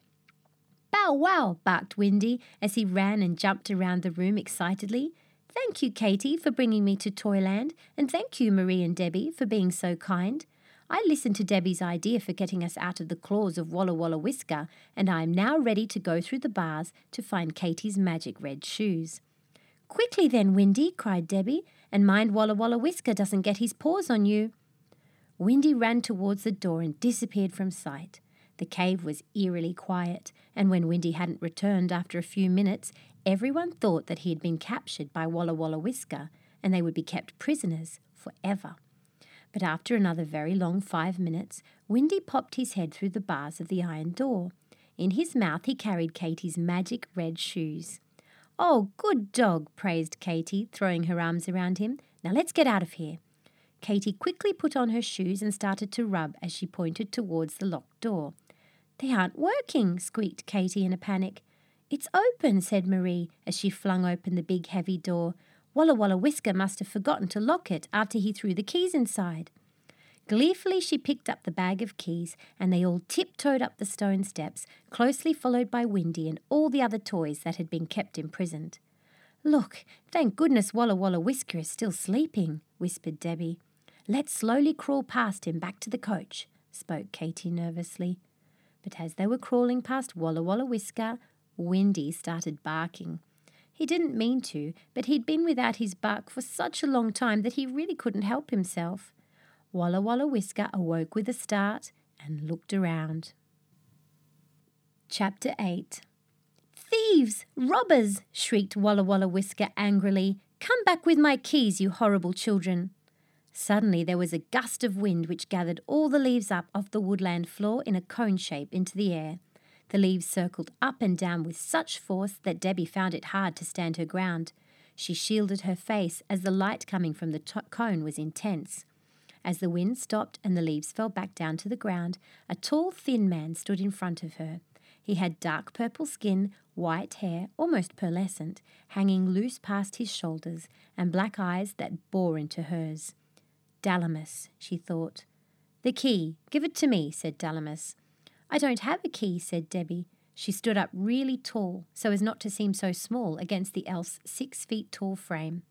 Bow wow, barked Windy as he ran and jumped around the room excitedly. Thank you, Katy, for bringing me to Toyland, and thank you, Marie and Debbie, for being so kind. I listened to Debbie's idea for getting us out of the claws of Walla Walla Whisker, and I am now ready to go through the bars to find Katy's magic red shoes. Quickly then, Windy, cried Debbie, and mind Walla Walla Whisker doesn't get his paws on you. Windy ran towards the door and disappeared from sight. The cave was eerily quiet, and when Windy hadn't returned after a few minutes, everyone thought that he had been captured by Walla Walla Whisker, and they would be kept prisoners forever. But after another very long five minutes, Windy popped his head through the bars of the iron door. In his mouth he carried Katy's magic red shoes. Oh, good dog, praised Katy, throwing her arms around him. Now let's get out of here. Katy quickly put on her shoes and started to rub as she pointed towards the locked door. They aren't working, squeaked Katy in a panic. It's open, said Marie as she flung open the big heavy door. Walla Walla Whisker must have forgotten to lock it after he threw the keys inside. Gleefully, she picked up the bag of keys, and they all tiptoed up the stone steps, closely followed by Windy and all the other toys that had been kept imprisoned. Look, thank goodness Walla Walla Whisker is still sleeping, whispered Debbie. Let's slowly crawl past him back to the coach, spoke Katy nervously. But as they were crawling past Walla Walla Whisker, Windy started barking. He didn't mean to, but he'd been without his buck for such a long time that he really couldn't help himself. Walla Walla Whisker awoke with a start and looked around. Chapter 8 Thieves! Robbers! shrieked Walla Walla Whisker angrily. Come back with my keys, you horrible children. Suddenly there was a gust of wind which gathered all the leaves up off the woodland floor in a cone shape into the air. The leaves circled up and down with such force that Debbie found it hard to stand her ground. She shielded her face as the light coming from the cone was intense. As the wind stopped and the leaves fell back down to the ground, a tall, thin man stood in front of her. He had dark purple skin, white hair, almost pearlescent, hanging loose past his shoulders, and black eyes that bore into hers. Dalamus, she thought. The key. Give it to me, said Dalamus. I don't have a key, said Debbie. She stood up really tall, so as not to seem so small against the elf's six feet tall frame.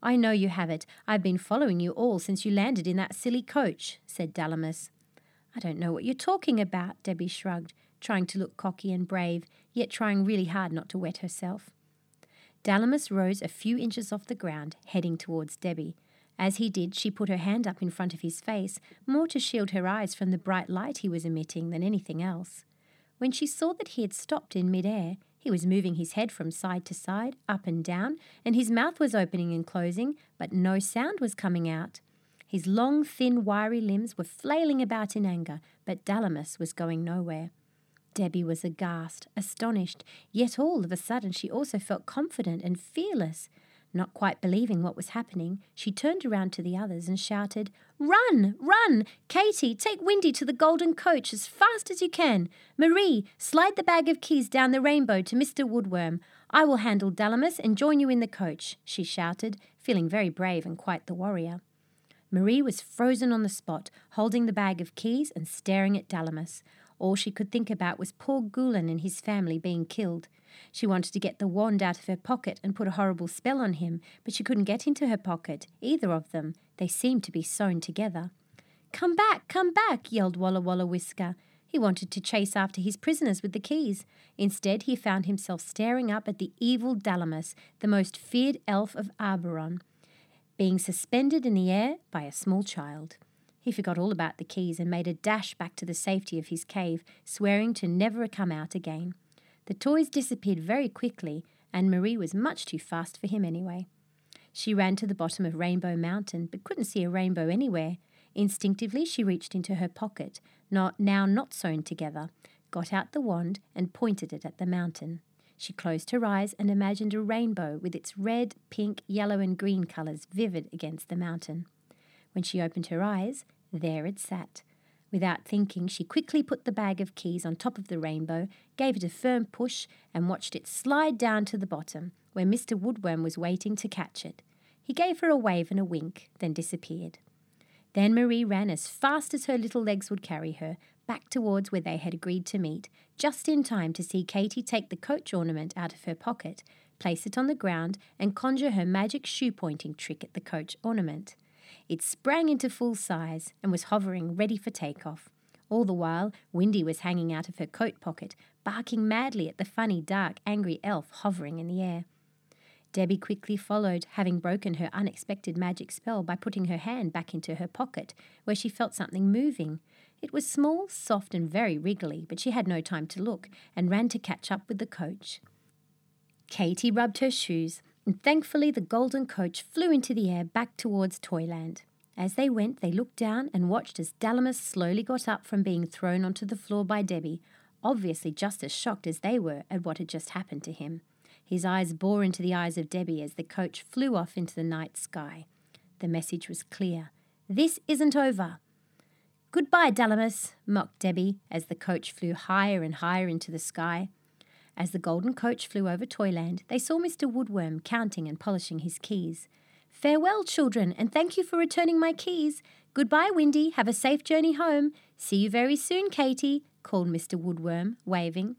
I know you have it. I've been following you all since you landed in that silly coach, said Dalamus. I don't know what you're talking about, Debbie shrugged, trying to look cocky and brave, yet trying really hard not to wet herself. Dalamus rose a few inches off the ground, heading towards Debbie. As he did, she put her hand up in front of his face, more to shield her eyes from the bright light he was emitting than anything else. When she saw that he had stopped in midair, he was moving his head from side to side, up and down, and his mouth was opening and closing, but no sound was coming out. His long, thin, wiry limbs were flailing about in anger, but Dalamus was going nowhere. Debbie was aghast, astonished, yet all of a sudden she also felt confident and fearless. Not quite believing what was happening, she turned around to the others and shouted, Run! Run! Katy, take Windy to the golden coach as fast as you can. Marie, slide the bag of keys down the rainbow to Mr. Woodworm. I will handle Dalamus and join you in the coach, she shouted, feeling very brave and quite the warrior. Marie was frozen on the spot, holding the bag of keys and staring at Dalamus. All she could think about was poor Gulen and his family being killed. She wanted to get the wand out of her pocket and put a horrible spell on him, but she couldn't get into her pocket, either of them. They seemed to be sewn together. Come back, come back, yelled Walla Walla Whisker. He wanted to chase after his prisoners with the keys. Instead, he found himself staring up at the evil Dalamus, the most feared elf of Arboron, being suspended in the air by a small child. He forgot all about the keys and made a dash back to the safety of his cave, swearing to never come out again. The toys disappeared very quickly, and Marie was much too fast for him anyway. She ran to the bottom of Rainbow Mountain, but couldn't see a rainbow anywhere. Instinctively, she reached into her pocket, not, now not sewn together, got out the wand, and pointed it at the mountain. She closed her eyes and imagined a rainbow with its red, pink, yellow, and green colours vivid against the mountain. When she opened her eyes, there it sat, Without thinking, she quickly put the bag of keys on top of the rainbow, gave it a firm push, and watched it slide down to the bottom, where Mr. Woodworm was waiting to catch it. He gave her a wave and a wink, then disappeared. Then Marie ran as fast as her little legs would carry her, back towards where they had agreed to meet, just in time to see Katy take the coach ornament out of her pocket, place it on the ground, and conjure her magic shoe pointing trick at the coach ornament. It sprang into full size and was hovering ready for takeoff. All the while, Windy was hanging out of her coat pocket, barking madly at the funny, dark, angry elf hovering in the air. Debbie quickly followed, having broken her unexpected magic spell by putting her hand back into her pocket, where she felt something moving. It was small, soft, and very wriggly, but she had no time to look and ran to catch up with the coach. Katy rubbed her shoes, and thankfully the golden coach flew into the air back towards Toyland. As they went, they looked down and watched as Dalamus slowly got up from being thrown onto the floor by Debbie, obviously just as shocked as they were at what had just happened to him. His eyes bore into the eyes of Debbie as the coach flew off into the night sky. The message was clear. This isn't over. Goodbye, Dalamus, mocked Debbie as the coach flew higher and higher into the sky. As the golden coach flew over Toyland, they saw Mr. Woodworm counting and polishing his keys. Farewell, children, and thank you for returning my keys. Goodbye, Windy. Have a safe journey home. See you very soon, Katy, called Mr. Woodworm, waving.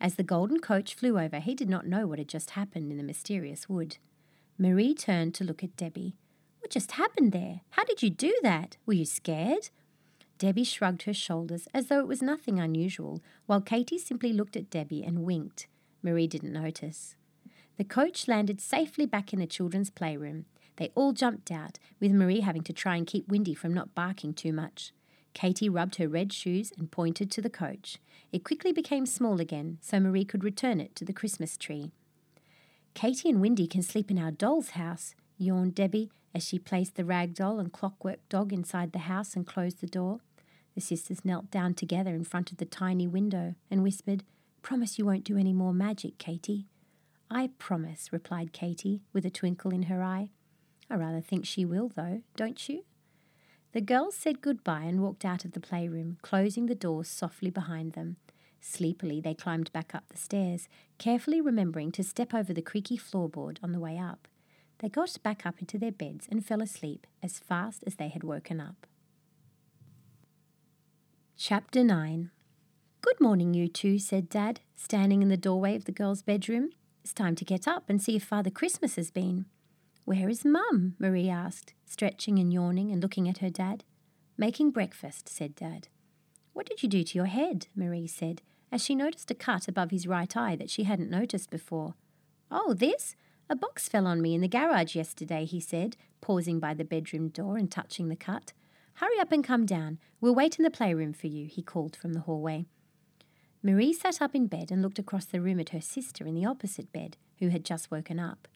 As the golden coach flew over, he did not know what had just happened in the mysterious wood. Marie turned to look at Debbie. What just happened there? How did you do that? Were you scared? Debbie shrugged her shoulders as though it was nothing unusual, while Katy simply looked at Debbie and winked. Marie didn't notice. The coach landed safely back in the children's playroom. They all jumped out, with Marie having to try and keep Windy from not barking too much. Katy rubbed her red shoes and pointed to the coach. It quickly became small again, so Marie could return it to the Christmas tree. Katy and Windy can sleep in our doll's house, yawned Debbie As she placed the rag doll and clockwork dog inside the house and closed the door, the sisters knelt down together in front of the tiny window and whispered, Promise you won't do any more magic, Katy. I promise, replied Katy, with a twinkle in her eye. I rather think she will, though, don't you? The girls said goodbye and walked out of the playroom, closing the doors softly behind them. Sleepily, they climbed back up the stairs, carefully remembering to step over the creaky floorboard on the way up. They got back up into their beds and fell asleep as fast as they had woken up. Chapter 9 Good morning, you two, said Dad, standing in the doorway of the girls' bedroom. It's time to get up and see if Father Christmas has been. Where is Mum? Marie asked, stretching and yawning and looking at her dad. Making breakfast, said Dad. What did you do to your head? Marie said, as she noticed a cut above his right eye that she hadn't noticed before. Oh, this? A box fell on me in the garage yesterday, he said, pausing by the bedroom door and touching the cut. Hurry up and come down. We'll wait in the playroom for you, he called from the hallway. Marie sat up in bed and looked across the room at her sister in the opposite bed, who had just woken up.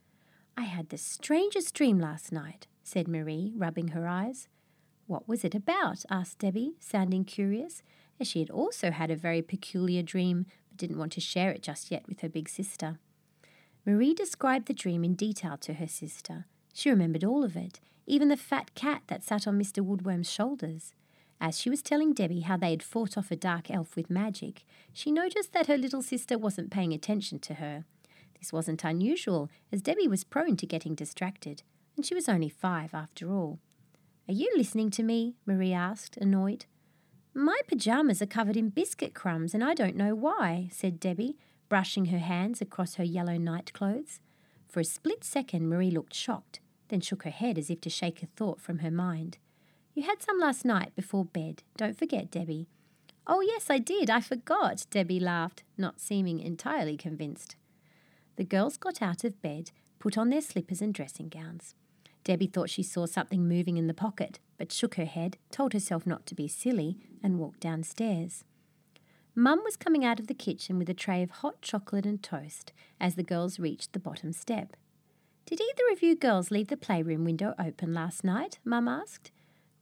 I had the strangest dream last night, said Marie, rubbing her eyes. What was it about? asked Debbie, sounding curious, as she had also had a very peculiar dream, but didn't want to share it just yet with her big sister. Marie described the dream in detail to her sister. She remembered all of it, even the fat cat that sat on Mr. Woodworm's shoulders. As she was telling Debbie how they had fought off a dark elf with magic, she noticed that her little sister wasn't paying attention to her. This wasn't unusual, as Debbie was prone to getting distracted, and she was only five after all. Are you listening to me? Marie asked, annoyed. My pyjamas are covered in biscuit crumbs, and I don't know why, said Debbie, brushing her hands across her yellow night clothes. For a split second, Marie looked shocked, then shook her head as if to shake a thought from her mind. You had some last night before bed. Don't forget, Debbie. Oh, yes, I did. I forgot, Debbie laughed, not seeming entirely convinced. The girls got out of bed, put on their slippers and dressing gowns. Debbie thought she saw something moving in the pocket, but shook her head, told herself not to be silly, and walked downstairs. Mum was coming out of the kitchen with a tray of hot chocolate and toast as the girls reached the bottom step. Did either of you girls leave the playroom window open last night? Mum asked.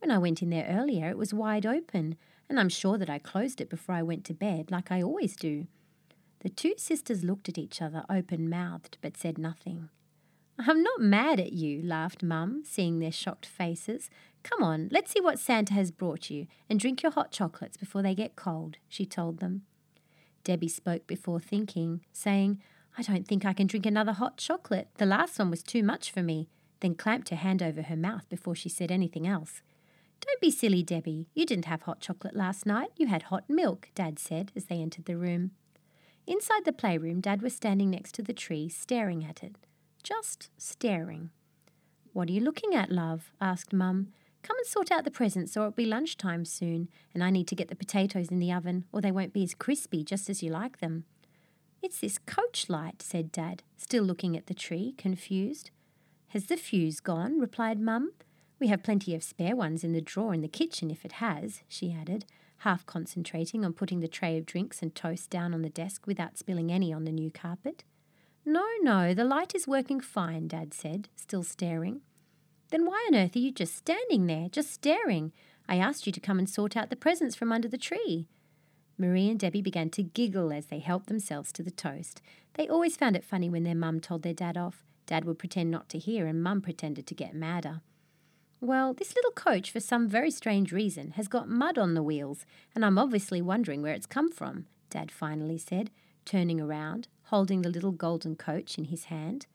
When I went in there earlier, it was wide open, and I'm sure that I closed it before I went to bed, like I always do. The two sisters looked at each other open mouthed, but said nothing. I'm not mad at you, laughed Mum, seeing their shocked faces. Come on, let's see what Santa has brought you, and drink your hot chocolates before they get cold, she told them. Debbie spoke before thinking, saying, I don't think I can drink another hot chocolate. The last one was too much for me, then clamped her hand over her mouth before she said anything else. Don't be silly, Debbie. You didn't have hot chocolate last night. You had hot milk, Dad said as they entered the room. Inside the playroom, Dad was standing next to the tree, staring at it. Just staring. What are you looking at, love? asked Mum. Come and sort out the presents, or it'll be lunchtime soon, and I need to get the potatoes in the oven, or they won't be as crispy just as you like them. It's this coach light, said Dad, still looking at the tree, confused. Has the fuse gone? replied Mum. We have plenty of spare ones in the drawer in the kitchen if it has, she added, half concentrating on putting the tray of drinks and toast down on the desk without spilling any on the new carpet. No, no, the light is working fine, Dad said, still staring. Then why on earth are you just standing there, just staring? I asked you to come and sort out the presents from under the tree. Marie and Debbie began to giggle as they helped themselves to the toast. They always found it funny when their mum told their dad off. Dad would pretend not to hear, and mum pretended to get madder. Well, this little coach, for some very strange reason, has got mud on the wheels, and I'm obviously wondering where it's come from, Dad finally said, turning around, holding the little golden coach in his hand.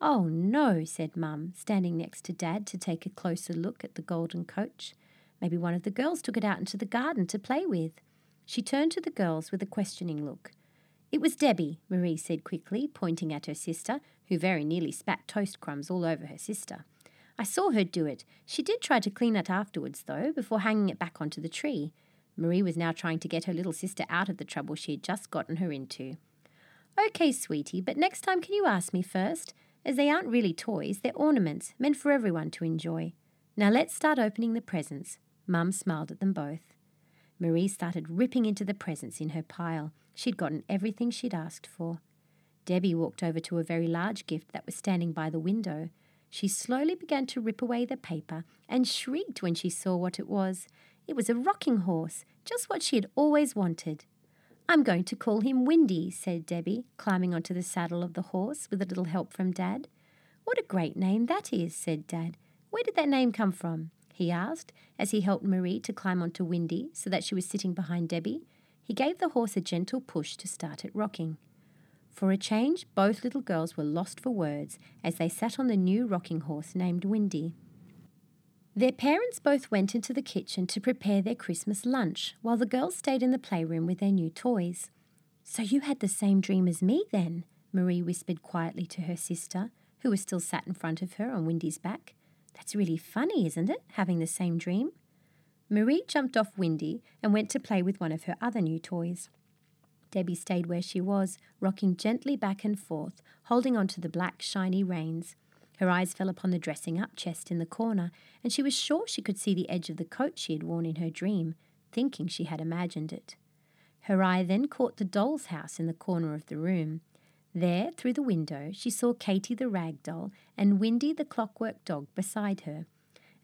Oh, no, said Mum, standing next to Dad to take a closer look at the golden coach. Maybe one of the girls took it out into the garden to play with. She turned to the girls with a questioning look. It was Debbie, Marie said quickly, pointing at her sister, who very nearly spat toast crumbs all over her sister. I saw her do it. She did try to clean it afterwards, though, before hanging it back onto the tree. Marie was now trying to get her little sister out of the trouble she had just gotten her into. Okay, sweetie, but next time can you ask me first? As they aren't really toys, they're ornaments, meant for everyone to enjoy. Now let's start opening the presents. Mum smiled at them both. Marie started ripping into the presents in her pile. She'd gotten everything she'd asked for. Debbie walked over to a very large gift that was standing by the window. She slowly began to rip away the paper and shrieked when she saw what it was. It was a rocking horse, just what she had always wanted. I'm going to call him Windy, said Debbie, climbing onto the saddle of the horse with a little help from Dad. What a great name that is, said Dad. Where did that name come from? he asked as he helped Marie to climb onto Windy so that she was sitting behind Debbie. He gave the horse a gentle push to start it rocking. For a change, both little girls were lost for words as they sat on the new rocking horse named Windy. Their parents both went into the kitchen to prepare their Christmas lunch, while the girls stayed in the playroom with their new toys. So you had the same dream as me, then? Marie whispered quietly to her sister, who was still sat in front of her on Windy's back. That's really funny, isn't it, having the same dream? Marie jumped off Windy and went to play with one of her other new toys. Debbie stayed where she was, rocking gently back and forth, holding on to the black, shiny reins. Her eyes fell upon the dressing up chest in the corner, and she was sure she could see the edge of the coat she had worn in her dream, thinking she had imagined it. Her eye then caught the doll's house in the corner of the room. There, through the window, she saw Katy the rag doll and Windy the clockwork dog beside her.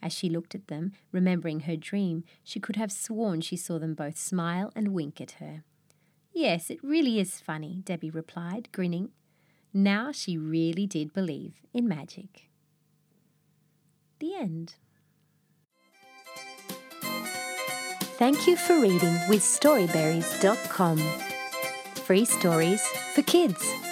As she looked at them, remembering her dream, she could have sworn she saw them both smile and wink at her. Yes, it really is funny, Debbie replied, grinning. Now she really did believe in magic. The end. Thank you for reading with Storyberries.com. Free stories for kids.